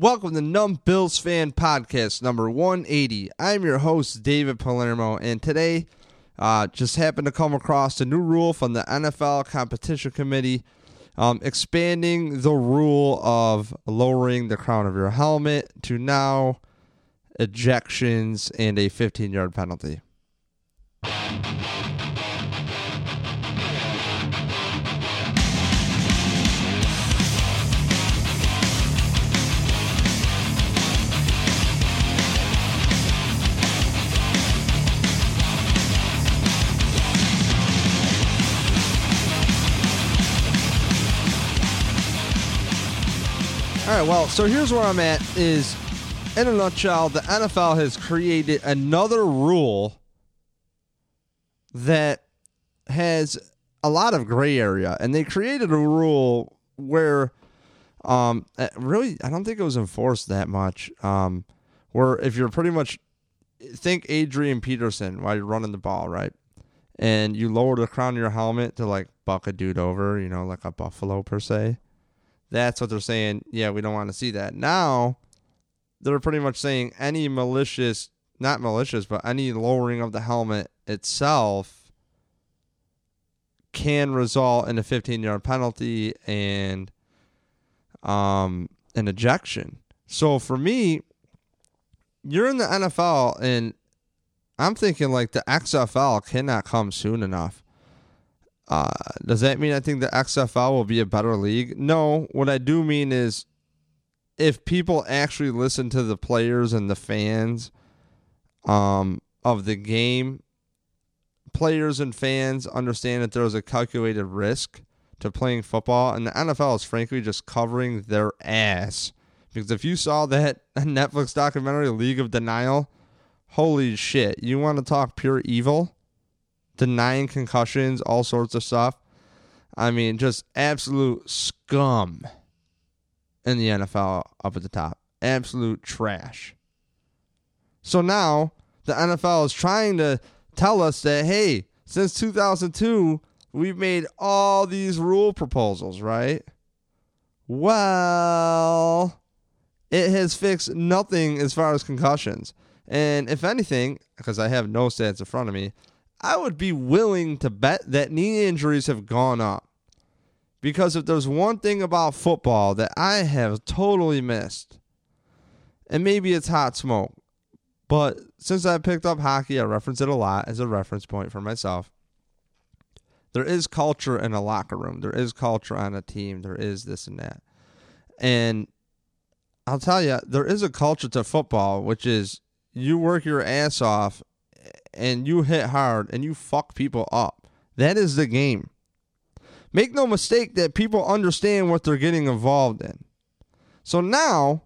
Welcome to Numb Bills Fan Podcast number 180. I'm your host, David Palermo, and today uh, just happened to come across a new rule from the NFL Competition Committee um, expanding the rule of lowering the crown of your helmet to now ejections and a 15 yard penalty. Right, well, so here's where I'm at is in a nutshell, the NFL has created another rule that has a lot of gray area and they created a rule where um uh, really I don't think it was enforced that much um where if you're pretty much think Adrian Peterson while you're running the ball, right? And you lower the crown of your helmet to like buck a dude over, you know, like a buffalo per se that's what they're saying. Yeah, we don't want to see that. Now, they're pretty much saying any malicious, not malicious, but any lowering of the helmet itself can result in a 15 yard penalty and um, an ejection. So for me, you're in the NFL and I'm thinking like the XFL cannot come soon enough. Uh, does that mean I think the XFL will be a better league? No. What I do mean is if people actually listen to the players and the fans um, of the game, players and fans understand that there's a calculated risk to playing football, and the NFL is frankly just covering their ass. Because if you saw that Netflix documentary, League of Denial, holy shit, you want to talk pure evil? Denying concussions, all sorts of stuff. I mean, just absolute scum in the NFL up at the top. Absolute trash. So now the NFL is trying to tell us that, hey, since 2002, we've made all these rule proposals, right? Well, it has fixed nothing as far as concussions. And if anything, because I have no stats in front of me, I would be willing to bet that knee injuries have gone up. Because if there's one thing about football that I have totally missed, and maybe it's hot smoke, but since I picked up hockey, I reference it a lot as a reference point for myself. There is culture in a locker room. There is culture on a team. There is this and that. And I'll tell you, there is a culture to football, which is you work your ass off and you hit hard and you fuck people up. That is the game. Make no mistake that people understand what they're getting involved in. So now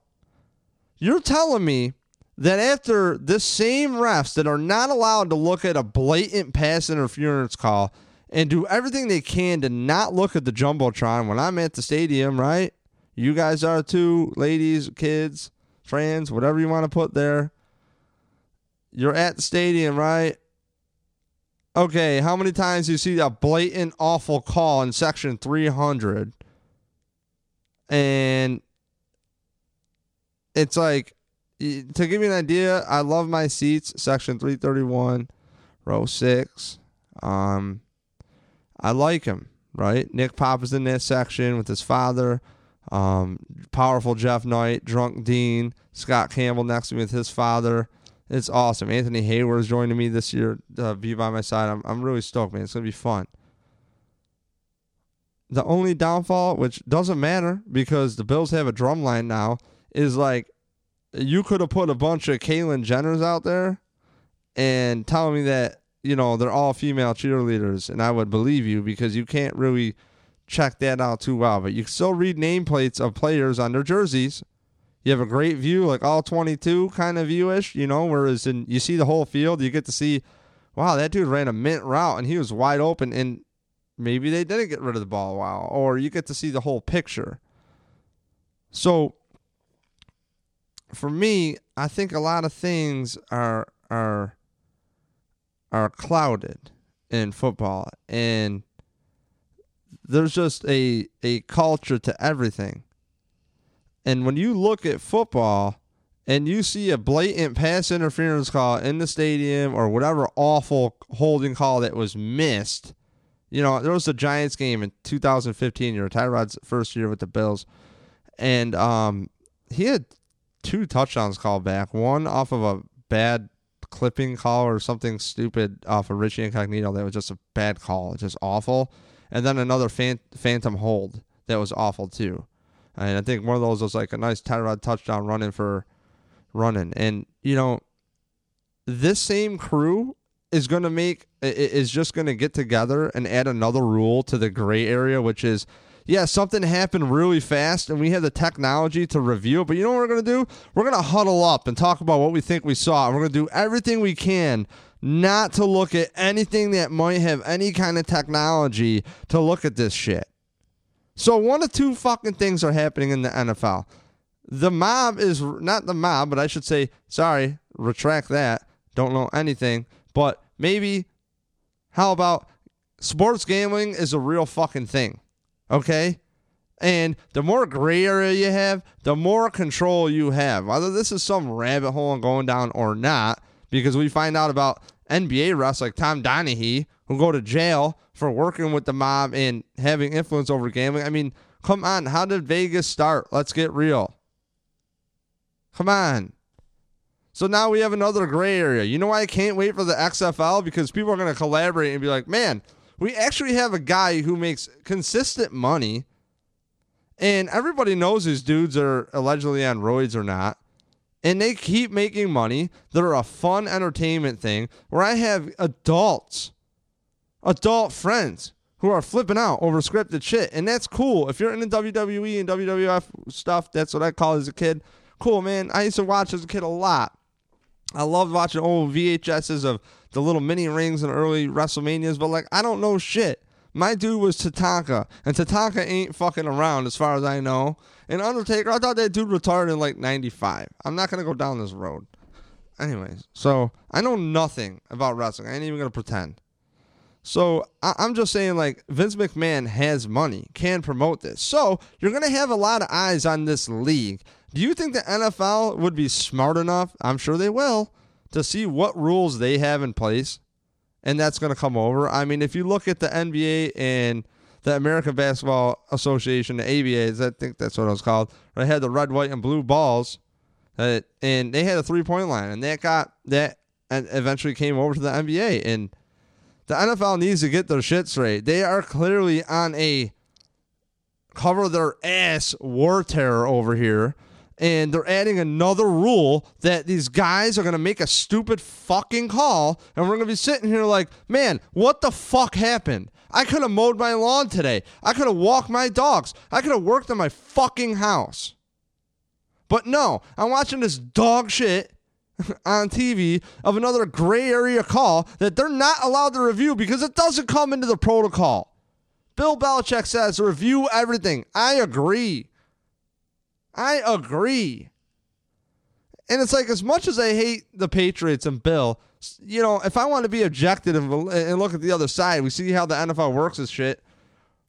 you're telling me that after this same refs that are not allowed to look at a blatant pass interference call and do everything they can to not look at the jumbotron when I'm at the stadium, right? You guys are too, ladies, kids, friends, whatever you want to put there. You're at the stadium, right? Okay, how many times do you see a blatant awful call in section 300? And it's like to give you an idea, I love my seats, section 331, row 6. Um I like him, right? Nick Pop is in that section with his father. Um, powerful Jeff Knight, drunk Dean, Scott Campbell next to me with his father. It's awesome. Anthony Hayward is joining me this year to be by my side. I'm, I'm really stoked, man. It's going to be fun. The only downfall, which doesn't matter because the Bills have a drum line now, is like you could have put a bunch of Caitlyn Jenners out there and tell me that, you know, they're all female cheerleaders, and I would believe you because you can't really check that out too well. But you still read nameplates of players on their jerseys you have a great view, like all 22 kind of viewish, you know, whereas in you see the whole field, you get to see, wow, that dude ran a mint route and he was wide open and maybe they didn't get rid of the ball while, or you get to see the whole picture. So for me, I think a lot of things are are are clouded in football and there's just a a culture to everything And when you look at football and you see a blatant pass interference call in the stadium or whatever awful holding call that was missed, you know, there was a Giants game in 2015, you know, Tyrod's first year with the Bills. And um, he had two touchdowns called back, one off of a bad clipping call or something stupid off of Richie Incognito that was just a bad call, just awful. And then another fan- phantom hold that was awful too. And I think one of those was like a nice Tyrod touchdown running for running. And you know, this same crew is going to make is just going to get together and add another rule to the gray area, which is yeah, something happened really fast and we have the technology to review it. But you know what we're going to do? We're going to huddle up and talk about what we think we saw. And we're going to do everything we can not to look at anything that might have any kind of technology to look at this shit. So one of two fucking things are happening in the NFL. The mob is not the mob, but I should say, sorry, retract that. Don't know anything. But maybe, how about sports gambling is a real fucking thing? Okay? And the more gray area you have, the more control you have. Whether this is some rabbit hole going down or not, because we find out about NBA refs like Tom Donaghy who go to jail for working with the mob and having influence over gambling. I mean, come on. How did Vegas start? Let's get real. Come on. So now we have another gray area. You know why I can't wait for the XFL? Because people are going to collaborate and be like, man, we actually have a guy who makes consistent money. And everybody knows these dudes are allegedly on roids or not. And they keep making money. They're a fun entertainment thing where I have adults, adult friends who are flipping out over scripted shit. And that's cool. If you're into WWE and WWF stuff, that's what I call as a kid cool, man. I used to watch as a kid a lot. I loved watching old VHSs of the little mini rings and early WrestleManias, but like I don't know shit. My dude was Tatanka, and Tatanka ain't fucking around as far as I know. And Undertaker, I thought that dude retired in like '95. I'm not gonna go down this road. Anyways, so I know nothing about wrestling. I ain't even gonna pretend. So I- I'm just saying, like Vince McMahon has money, can promote this. So you're gonna have a lot of eyes on this league do you think the NFL would be smart enough? I'm sure they will to see what rules they have in place, and that's going to come over. I mean, if you look at the NBA and the American Basketball Association, the ABA, I think that's what it was called. They had the red, white, and blue balls, uh, and they had a three point line, and that got that, and eventually came over to the NBA. And the NFL needs to get their shit straight. They are clearly on a cover their ass war terror over here and they're adding another rule that these guys are going to make a stupid fucking call and we're going to be sitting here like, man, what the fuck happened? I could have mowed my lawn today. I could have walked my dogs. I could have worked on my fucking house. But no, I'm watching this dog shit on TV of another gray area call that they're not allowed to review because it doesn't come into the protocol. Bill Belichick says review everything. I agree. I agree. And it's like, as much as I hate the Patriots and Bill, you know, if I want to be objective and, and look at the other side, we see how the NFL works and shit.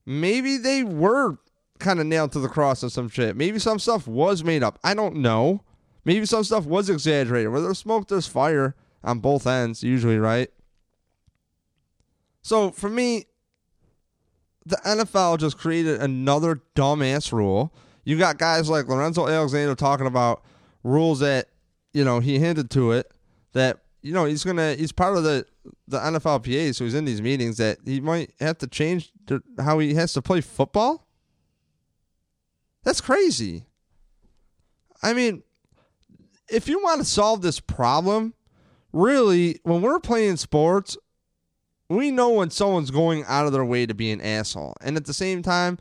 Maybe they were kind of nailed to the cross of some shit. Maybe some stuff was made up. I don't know. Maybe some stuff was exaggerated. Where there's smoke, there's fire on both ends, usually, right? So for me, the NFL just created another dumbass rule you got guys like Lorenzo Alexander talking about rules that you know he hinted to it that you know he's gonna he's part of the the NFLPA, so he's in these meetings that he might have to change to how he has to play football. That's crazy. I mean, if you want to solve this problem, really, when we're playing sports, we know when someone's going out of their way to be an asshole, and at the same time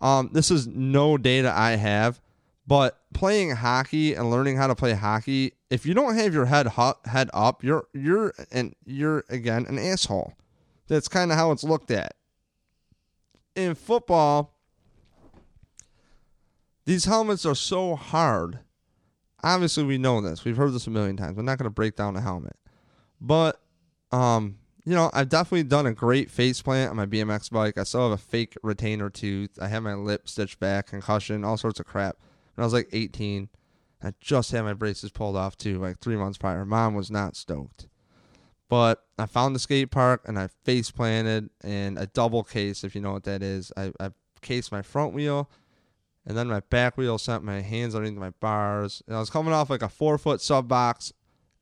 um, this is no data I have, but playing hockey and learning how to play hockey, if you don't have your head hu- head up, you're you're and you're again an asshole. That's kind of how it's looked at. In football, these helmets are so hard. Obviously, we know this. We've heard this a million times. We're not going to break down a helmet, but um, you know, I've definitely done a great face plant on my BMX bike. I still have a fake retainer tooth. I have my lip stitched back, concussion, all sorts of crap. when I was like 18. I just had my braces pulled off too, like three months prior. Mom was not stoked. But I found the skate park and I face planted and a double case, if you know what that is. I, I cased my front wheel and then my back wheel sent my hands underneath my bars. And I was coming off like a four foot sub box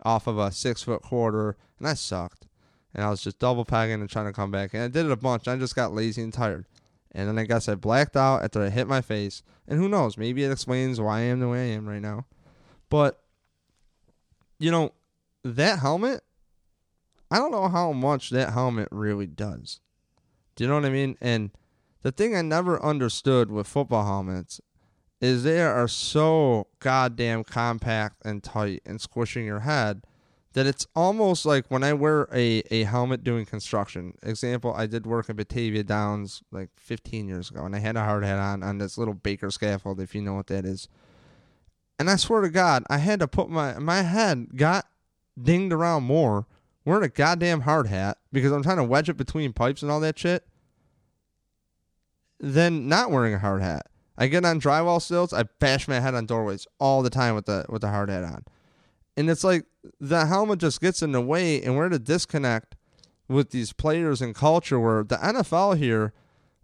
off of a six foot quarter, and I sucked. And I was just double packing and trying to come back. And I did it a bunch. I just got lazy and tired. And then I guess I blacked out after I hit my face. And who knows? Maybe it explains why I am the way I am right now. But, you know, that helmet, I don't know how much that helmet really does. Do you know what I mean? And the thing I never understood with football helmets is they are so goddamn compact and tight and squishing your head that it's almost like when I wear a, a helmet doing construction. Example, I did work at Batavia Downs like 15 years ago, and I had a hard hat on on this little Baker scaffold, if you know what that is. And I swear to God, I had to put my my head got dinged around more wearing a goddamn hard hat because I'm trying to wedge it between pipes and all that shit than not wearing a hard hat. I get on drywall stilts, I bash my head on doorways all the time with the with the hard hat on. And it's like the helmet just gets in the way and we're a disconnect with these players and culture where the NFL here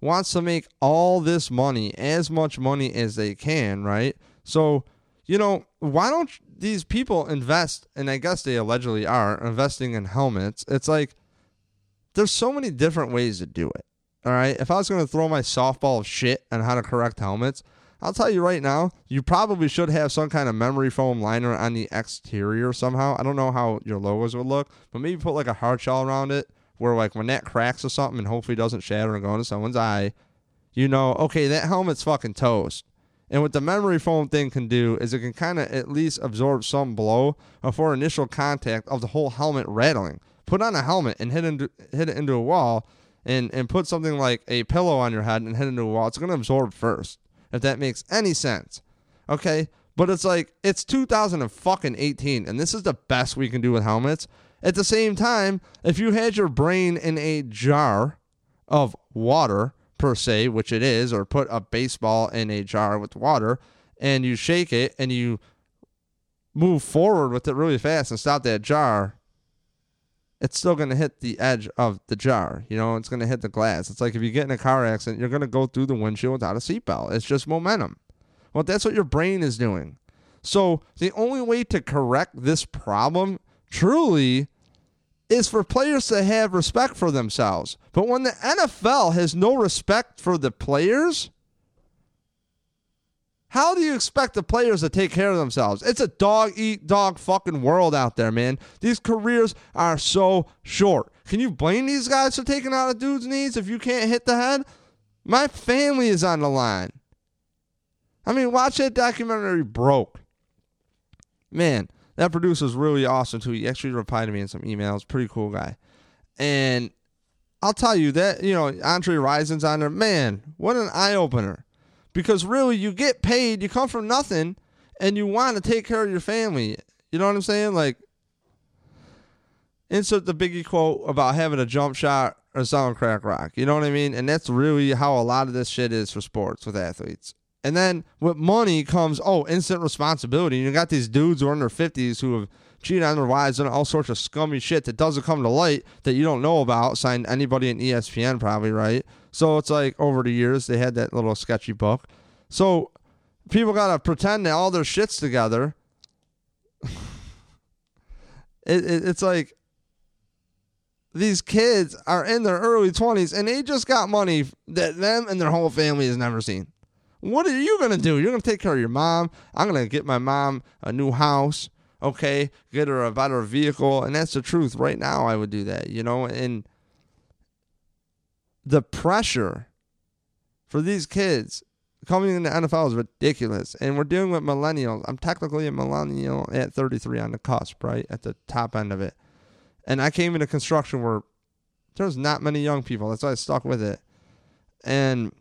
wants to make all this money, as much money as they can, right? So, you know, why don't these people invest and I guess they allegedly are investing in helmets. It's like there's so many different ways to do it. All right. If I was going to throw my softball of shit on how to correct helmets, I'll tell you right now, you probably should have some kind of memory foam liner on the exterior somehow. I don't know how your logos would look, but maybe put like a hard shell around it where like when that cracks or something and hopefully doesn't shatter and go into someone's eye, you know, okay, that helmet's fucking toast. And what the memory foam thing can do is it can kind of at least absorb some blow before initial contact of the whole helmet rattling. Put on a helmet and hit, into, hit it into a wall and and put something like a pillow on your head and hit into a wall, it's going to absorb first. If that makes any sense. Okay? But it's like it's 2018 and this is the best we can do with helmets. At the same time, if you had your brain in a jar of water per se, which it is, or put a baseball in a jar with water and you shake it and you move forward with it really fast and stop that jar, it's still going to hit the edge of the jar. You know, it's going to hit the glass. It's like if you get in a car accident, you're going to go through the windshield without a seatbelt. It's just momentum. Well, that's what your brain is doing. So the only way to correct this problem truly is for players to have respect for themselves. But when the NFL has no respect for the players, how do you expect the players to take care of themselves? It's a dog eat dog fucking world out there, man. These careers are so short. Can you blame these guys for taking out a dude's knees if you can't hit the head? My family is on the line. I mean, watch that documentary Broke. Man, that producer's really awesome too. He actually replied to me in some emails. Pretty cool guy. And I'll tell you that, you know, Andre Rison's on there. Man, what an eye opener because really you get paid, you come from nothing, and you want to take care of your family. You know what I'm saying? Like, insert the Biggie quote about having a jump shot or selling crack rock. You know what I mean? And that's really how a lot of this shit is for sports with athletes. And then with money comes, oh, instant responsibility. You got these dudes who are in their 50s who have cheated on their wives and all sorts of scummy shit that doesn't come to light that you don't know about. Signed anybody in ESPN, probably, right? So it's like over the years they had that little sketchy book. So people gotta pretend that all their shit's together. it, it, it's like these kids are in their early 20s and they just got money that them and their whole family has never seen. What are you going to do? You're going to take care of your mom. I'm going to get my mom a new house, okay? Get her a better vehicle. And that's the truth. Right now, I would do that, you know? And the pressure for these kids coming in the NFL is ridiculous. And we're dealing with millennials. I'm technically a millennial at 33 on the cusp, right? At the top end of it. And I came into construction where there's not many young people. That's why I stuck with it. And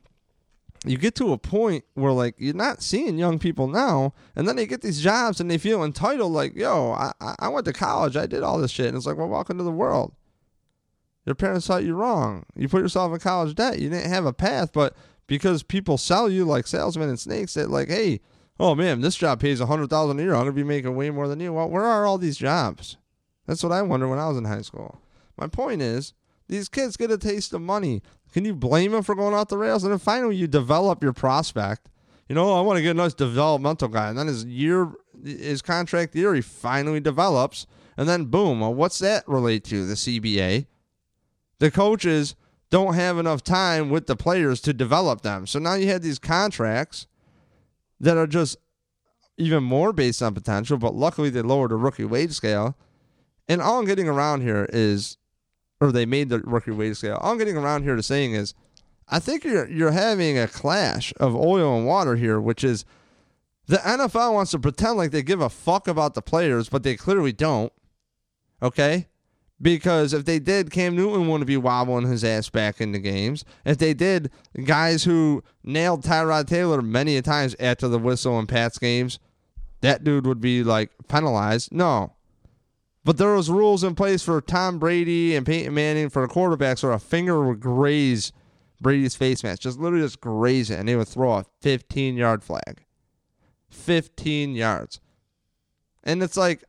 you get to a point where like you're not seeing young people now, and then they get these jobs and they feel entitled, like, yo, I, I went to college, I did all this shit. And it's like, well, welcome to the world. Your parents thought you wrong. You put yourself in college debt. You didn't have a path, but because people sell you like salesmen and snakes that like, hey, oh man, this job pays a hundred thousand a year. I'm gonna be making way more than you. Well, where are all these jobs? That's what I wonder when I was in high school. My point is, these kids get a taste of money. Can you blame them for going off the rails? And then finally, you develop your prospect. You know, I want to get a nice developmental guy, and then his year, his contract year, he finally develops, and then boom. What's that relate to? The CBA. The coaches don't have enough time with the players to develop them. So now you have these contracts that are just even more based on potential, but luckily they lowered the rookie wage scale. And all I'm getting around here is, or they made the rookie wage scale. All I'm getting around here to saying is, I think you're you're having a clash of oil and water here, which is the NFL wants to pretend like they give a fuck about the players, but they clearly don't. Okay? Because if they did, Cam Newton wouldn't be wobbling his ass back into games. If they did, guys who nailed Tyrod Taylor many a times after the whistle and Pats games, that dude would be like penalized. No. But there was rules in place for Tom Brady and Peyton Manning for the quarterbacks where a finger would graze Brady's face mask. Just literally just graze it and they would throw a 15 yard flag. 15 yards. And it's like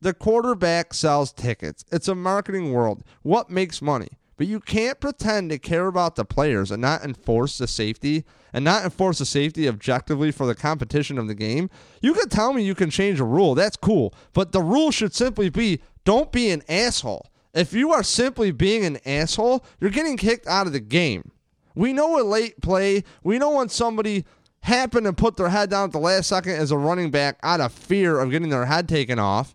the quarterback sells tickets. It's a marketing world. What makes money? But you can't pretend to care about the players and not enforce the safety and not enforce the safety objectively for the competition of the game. You can tell me you can change a rule. That's cool. But the rule should simply be don't be an asshole. If you are simply being an asshole, you're getting kicked out of the game. We know a late play. We know when somebody happened to put their head down at the last second as a running back out of fear of getting their head taken off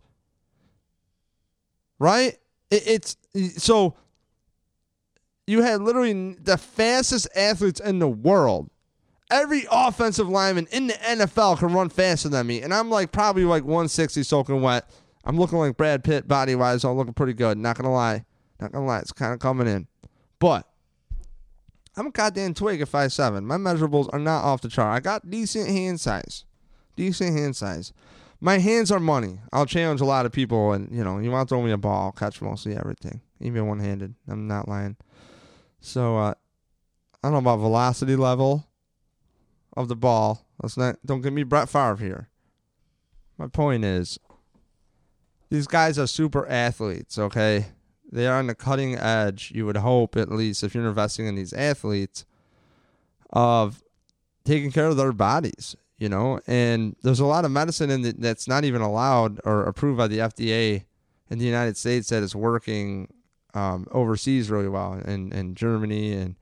right? It, it's so you had literally the fastest athletes in the world. Every offensive lineman in the NFL can run faster than me, and I'm like probably like 160 soaking wet. I'm looking like Brad Pitt body wise. I'm looking pretty good. Not gonna lie, not gonna lie. It's kind of coming in, but I'm a goddamn twig at five seven. My measurables are not off the chart. I got decent hand size, decent hand size my hands are money. I'll challenge a lot of people, and you know, you want to throw me a ball, I'll catch mostly everything, even one handed. I'm not lying. So uh, I don't know about velocity level of the ball. Let's not don't get me Brett Favre here. My point is, these guys are super athletes. Okay, they are on the cutting edge. You would hope, at least, if you're investing in these athletes, of taking care of their bodies you know and there's a lot of medicine in the, that's not even allowed or approved by the fda in the united states that is working um, overseas really well in, in germany and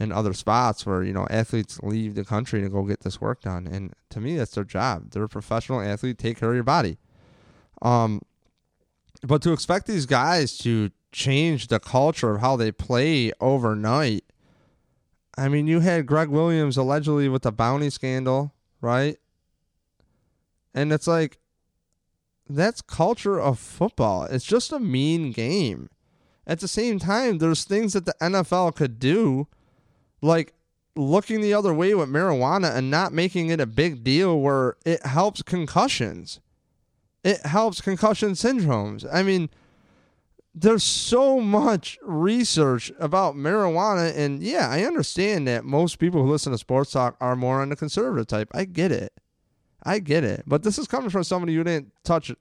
and other spots where you know athletes leave the country to go get this work done and to me that's their job they're a professional athlete take care of your body um but to expect these guys to change the culture of how they play overnight i mean you had greg williams allegedly with the bounty scandal right? And it's like that's culture of football. It's just a mean game. At the same time, there's things that the NFL could do, like looking the other way with marijuana and not making it a big deal where it helps concussions. It helps concussion syndromes. I mean, there's so much research about marijuana and yeah i understand that most people who listen to sports talk are more on the conservative type. I get it. I get it. But this is coming from somebody who didn't touch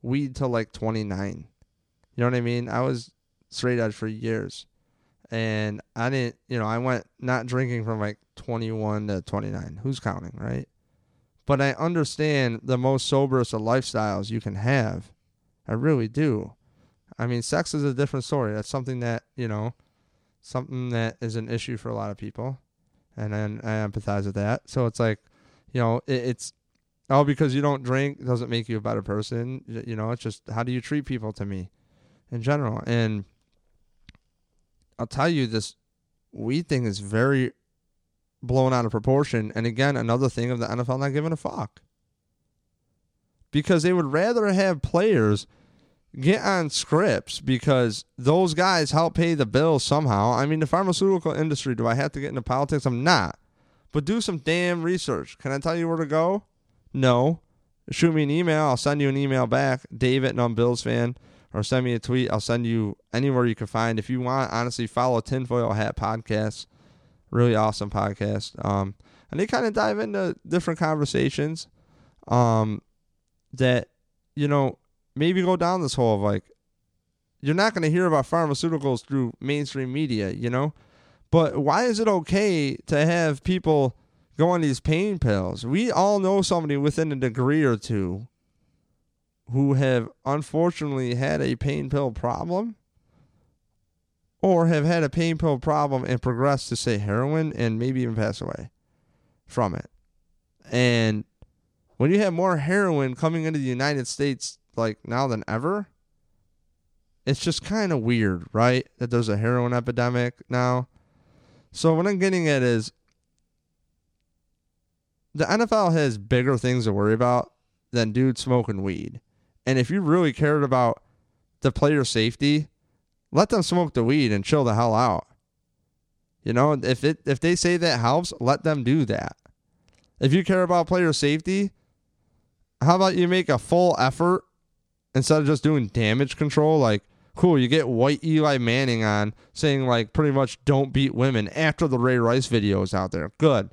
weed till like 29 you know what i mean? I was straight edge for years and i didn't you know i went not drinking from like 21 to 29 who's counting right but i understand the most soberest of lifestyles you can have i really do I mean, sex is a different story. That's something that you know, something that is an issue for a lot of people, and then I empathize with that. So it's like, you know, it, it's oh because you don't drink doesn't make you a better person. You know, it's just how do you treat people to me, in general. And I'll tell you, this weed thing is very blown out of proportion. And again, another thing of the NFL not giving a fuck because they would rather have players get on scripts because those guys help pay the bills somehow. I mean, the pharmaceutical industry, do I have to get into politics? I'm not. But do some damn research. Can I tell you where to go? No. Shoot me an email. I'll send you an email back. David, and I'm Bills fan. Or send me a tweet. I'll send you anywhere you can find. If you want, honestly, follow Tinfoil Hat Podcast. Really awesome podcast. Um, and they kind of dive into different conversations. um, that you know maybe go down this hole of like you're not going to hear about pharmaceuticals through mainstream media, you know? But why is it okay to have people go on these pain pills? We all know somebody within a degree or two who have unfortunately had a pain pill problem or have had a pain pill problem and progressed to say heroin and maybe even pass away from it. And when you have more heroin coming into the United States like now than ever, it's just kind of weird, right? That there's a heroin epidemic now. So what I'm getting at is the NFL has bigger things to worry about than dudes smoking weed. And if you really cared about the player safety, let them smoke the weed and chill the hell out. You know, if it if they say that helps, let them do that. If you care about player safety, how about you make a full effort instead of just doing damage control like cool, you get white Eli Manning on saying like pretty much don't beat women after the Ray Rice video is out there. Good.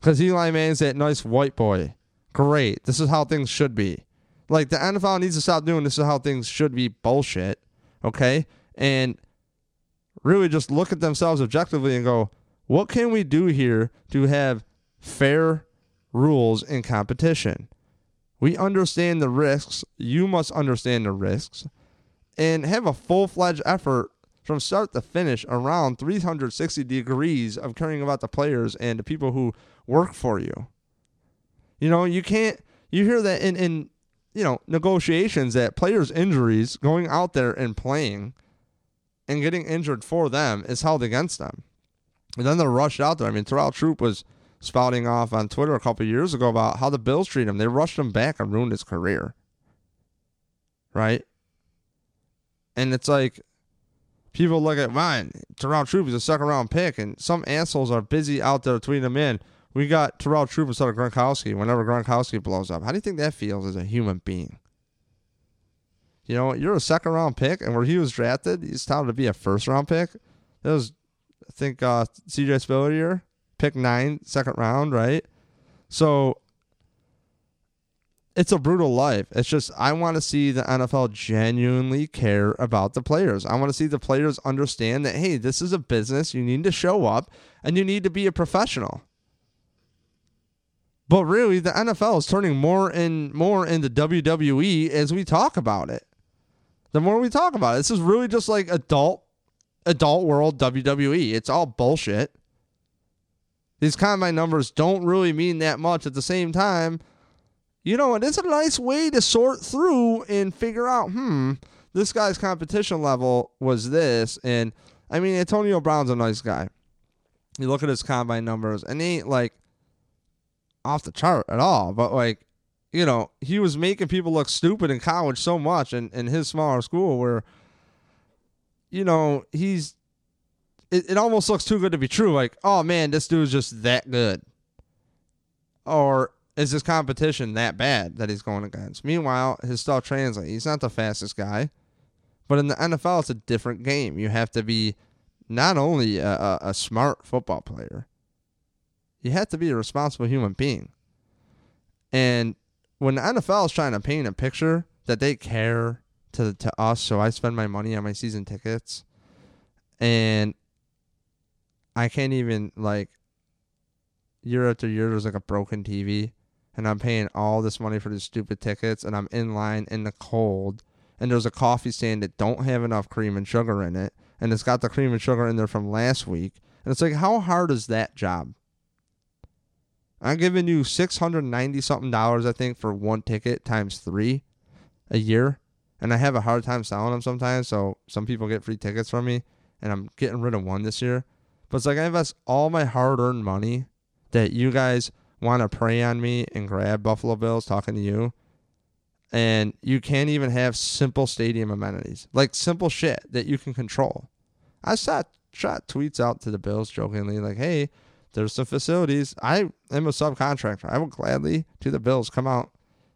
Because Eli Manning's that nice white boy. Great. This is how things should be. Like the NFL needs to stop doing this is how things should be bullshit. Okay? And really just look at themselves objectively and go, what can we do here to have fair rules in competition? We understand the risks. You must understand the risks and have a full fledged effort from start to finish around 360 degrees of caring about the players and the people who work for you. You know, you can't, you hear that in, in you know, negotiations that players' injuries going out there and playing and getting injured for them is held against them. And then they're rushed out there. I mean, Torell Troup was spouting off on Twitter a couple years ago about how the Bills treat him. They rushed him back and ruined his career. Right? And it's like people look at mine, Torell Troup is a second round pick, and some assholes are busy out there tweeting them in. We got Torell Troup instead of Gronkowski whenever Gronkowski blows up. How do you think that feels as a human being? You know, you're a second round pick, and where he was drafted, he's touted to be a first round pick. That was, I think, uh, CJ Spiller pick nine, second round, right? So it's a brutal life. It's just I want to see the NFL genuinely care about the players. I want to see the players understand that hey, this is a business. You need to show up and you need to be a professional. But really, the NFL is turning more and more into WWE as we talk about it. The more we talk about it, this is really just like adult, adult world WWE. It's all bullshit. These combine numbers don't really mean that much. At the same time, you know, it is a nice way to sort through and figure out, hmm, this guy's competition level was this. And I mean, Antonio Brown's a nice guy. You look at his combine numbers, and he ain't like off the chart at all. But like, you know, he was making people look stupid in college so much in, in his smaller school where, you know, he's it, it almost looks too good to be true. Like, oh man, this dude's just that good. Or is his competition that bad that he's going against? Meanwhile, his stuff translates. He's not the fastest guy, but in the NFL, it's a different game. You have to be not only a, a, a smart football player, you have to be a responsible human being. And when the NFL is trying to paint a picture that they care to to us, so I spend my money on my season tickets, and I can't even like year after year there's like a broken TV and I'm paying all this money for these stupid tickets and I'm in line in the cold and there's a coffee stand that don't have enough cream and sugar in it and it's got the cream and sugar in there from last week and it's like how hard is that job i'm giving you 690 something dollars i think for one ticket times three a year and i have a hard time selling them sometimes so some people get free tickets from me and i'm getting rid of one this year but it's like i invest all my hard-earned money that you guys want to prey on me and grab Buffalo Bills talking to you. And you can't even have simple stadium amenities, like simple shit that you can control. I shot, shot tweets out to the Bills jokingly, like, hey, there's some facilities. I am a subcontractor. I will gladly, to the Bills, come out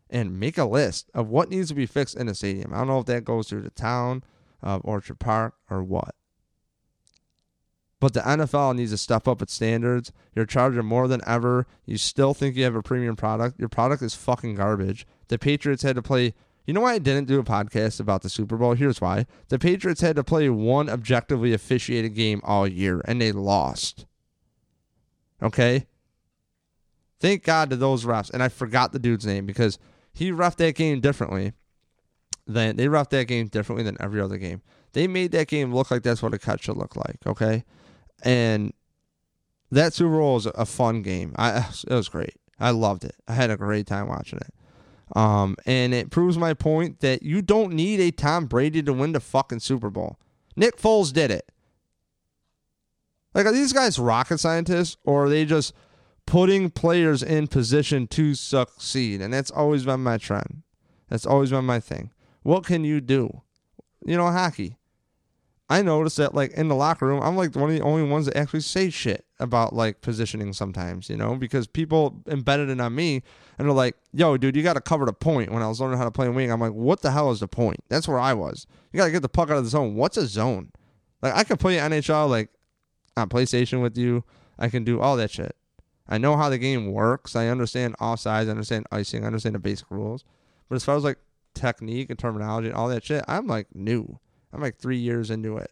and make a list of what needs to be fixed in a stadium. I don't know if that goes through the town of Orchard Park or what. But the NFL needs to step up its standards. You're charging more than ever. You still think you have a premium product. Your product is fucking garbage. The Patriots had to play. You know why I didn't do a podcast about the Super Bowl? Here's why. The Patriots had to play one objectively officiated game all year, and they lost. Okay? Thank God to those refs. And I forgot the dude's name because he refed that game differently. Than, they refed that game differently than every other game. They made that game look like that's what a cut should look like. Okay? and that Super Bowl was a fun game. I it was great. I loved it. I had a great time watching it. Um, and it proves my point that you don't need a Tom Brady to win the fucking Super Bowl. Nick Foles did it. Like, are these guys rocket scientists or are they just putting players in position to succeed? And that's always been my trend. That's always been my thing. What can you do? You know, hockey. I noticed that like in the locker room, I'm like one of the only ones that actually say shit about like positioning sometimes, you know, because people embedded it on me and they're like, yo, dude, you got to cover the point. When I was learning how to play wing, I'm like, what the hell is the point? That's where I was. You got to get the puck out of the zone. What's a zone? Like, I could play NHL like on PlayStation with you. I can do all that shit. I know how the game works. I understand offsides. I understand icing. I understand the basic rules. But as far as like technique and terminology and all that shit, I'm like new. I'm like three years into it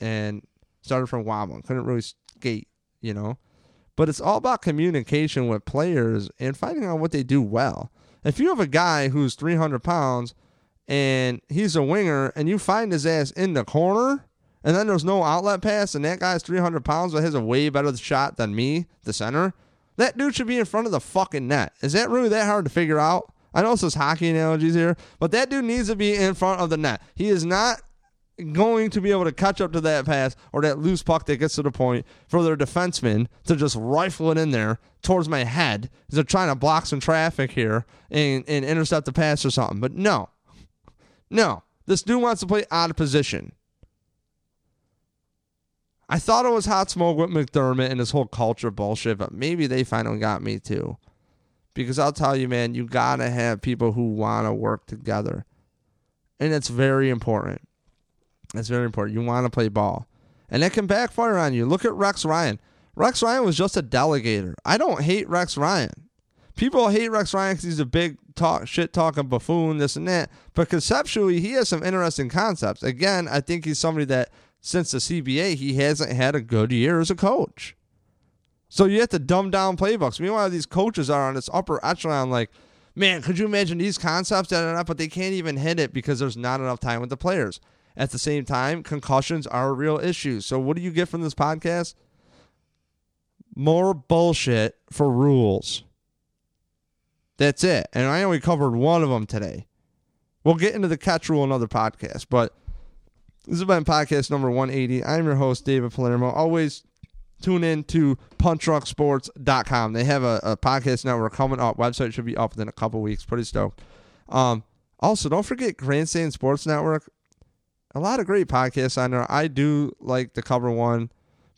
and started from wobbling. Couldn't really skate, you know. But it's all about communication with players and finding out what they do well. If you have a guy who's 300 pounds and he's a winger and you find his ass in the corner and then there's no outlet pass and that guy's 300 pounds but has a way better shot than me, the center, that dude should be in front of the fucking net. Is that really that hard to figure out? I know it's just hockey analogies here, but that dude needs to be in front of the net. He is not going to be able to catch up to that pass or that loose puck that gets to the point for their defenseman to just rifle it in there towards my head. They're trying to block some traffic here and, and intercept the pass or something. But no, no, this dude wants to play out of position. I thought it was hot smoke with McDermott and his whole culture bullshit, but maybe they finally got me too. Because I'll tell you, man, you gotta have people who wanna work together. And it's very important. That's very important. You want to play ball. And that can backfire on you. Look at Rex Ryan. Rex Ryan was just a delegator. I don't hate Rex Ryan. People hate Rex Ryan because he's a big talk, shit talking buffoon, this and that. But conceptually, he has some interesting concepts. Again, I think he's somebody that since the CBA, he hasn't had a good year as a coach. So you have to dumb down playbooks. Meanwhile, these coaches are on this upper echelon, like, man, could you imagine these concepts? But they can't even hit it because there's not enough time with the players. At the same time, concussions are a real issue. So, what do you get from this podcast? More bullshit for rules. That's it. And I only covered one of them today. We'll get into the catch rule another podcast, but this has been podcast number 180. I'm your host, David Palermo. Always tune in to punchdrunksports.com. They have a, a, podcast network coming up. Website should be up within a couple weeks. Pretty stoked. Um, also, don't forget Grandstand Sports Network a lot of great podcasts on there. I do like the cover one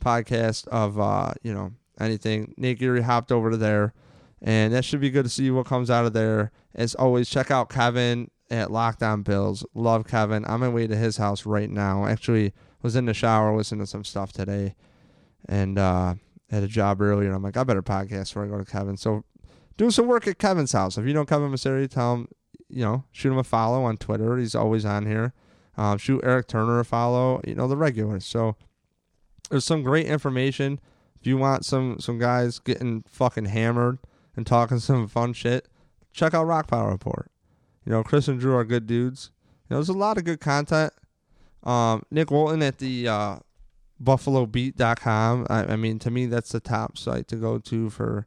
podcast of uh, you know, anything. Nate Geary hopped over to there. And that should be good to see what comes out of there. As always, check out Kevin at Lockdown Bills. Love Kevin. I'm on my way to his house right now. Actually, was in the shower listening to some stuff today, and uh, had a job earlier. I'm like, I better podcast before I go to Kevin. So, doing some work at Kevin's house. If you know Kevin Masseri, tell him, you know, shoot him a follow on Twitter. He's always on here. Um, shoot Eric Turner a follow. You know the regulars. So there's some great information. If you want some some guys getting fucking hammered and talking some fun shit, check out Rock Power Report. You know Chris and Drew are good dudes. You know, there's a lot of good content. Um, Nick Walton at the uh, BuffaloBeat.com. I, I mean, to me, that's the top site to go to for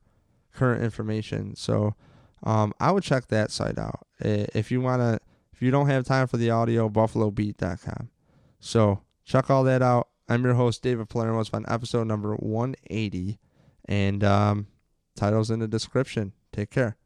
current information. So um, I would check that site out if you want to if you don't have time for the audio, buffalobeat.com. So check all that out. I'm your host, David Palermo. It's on episode number 180. And um, titles in the description. Take care.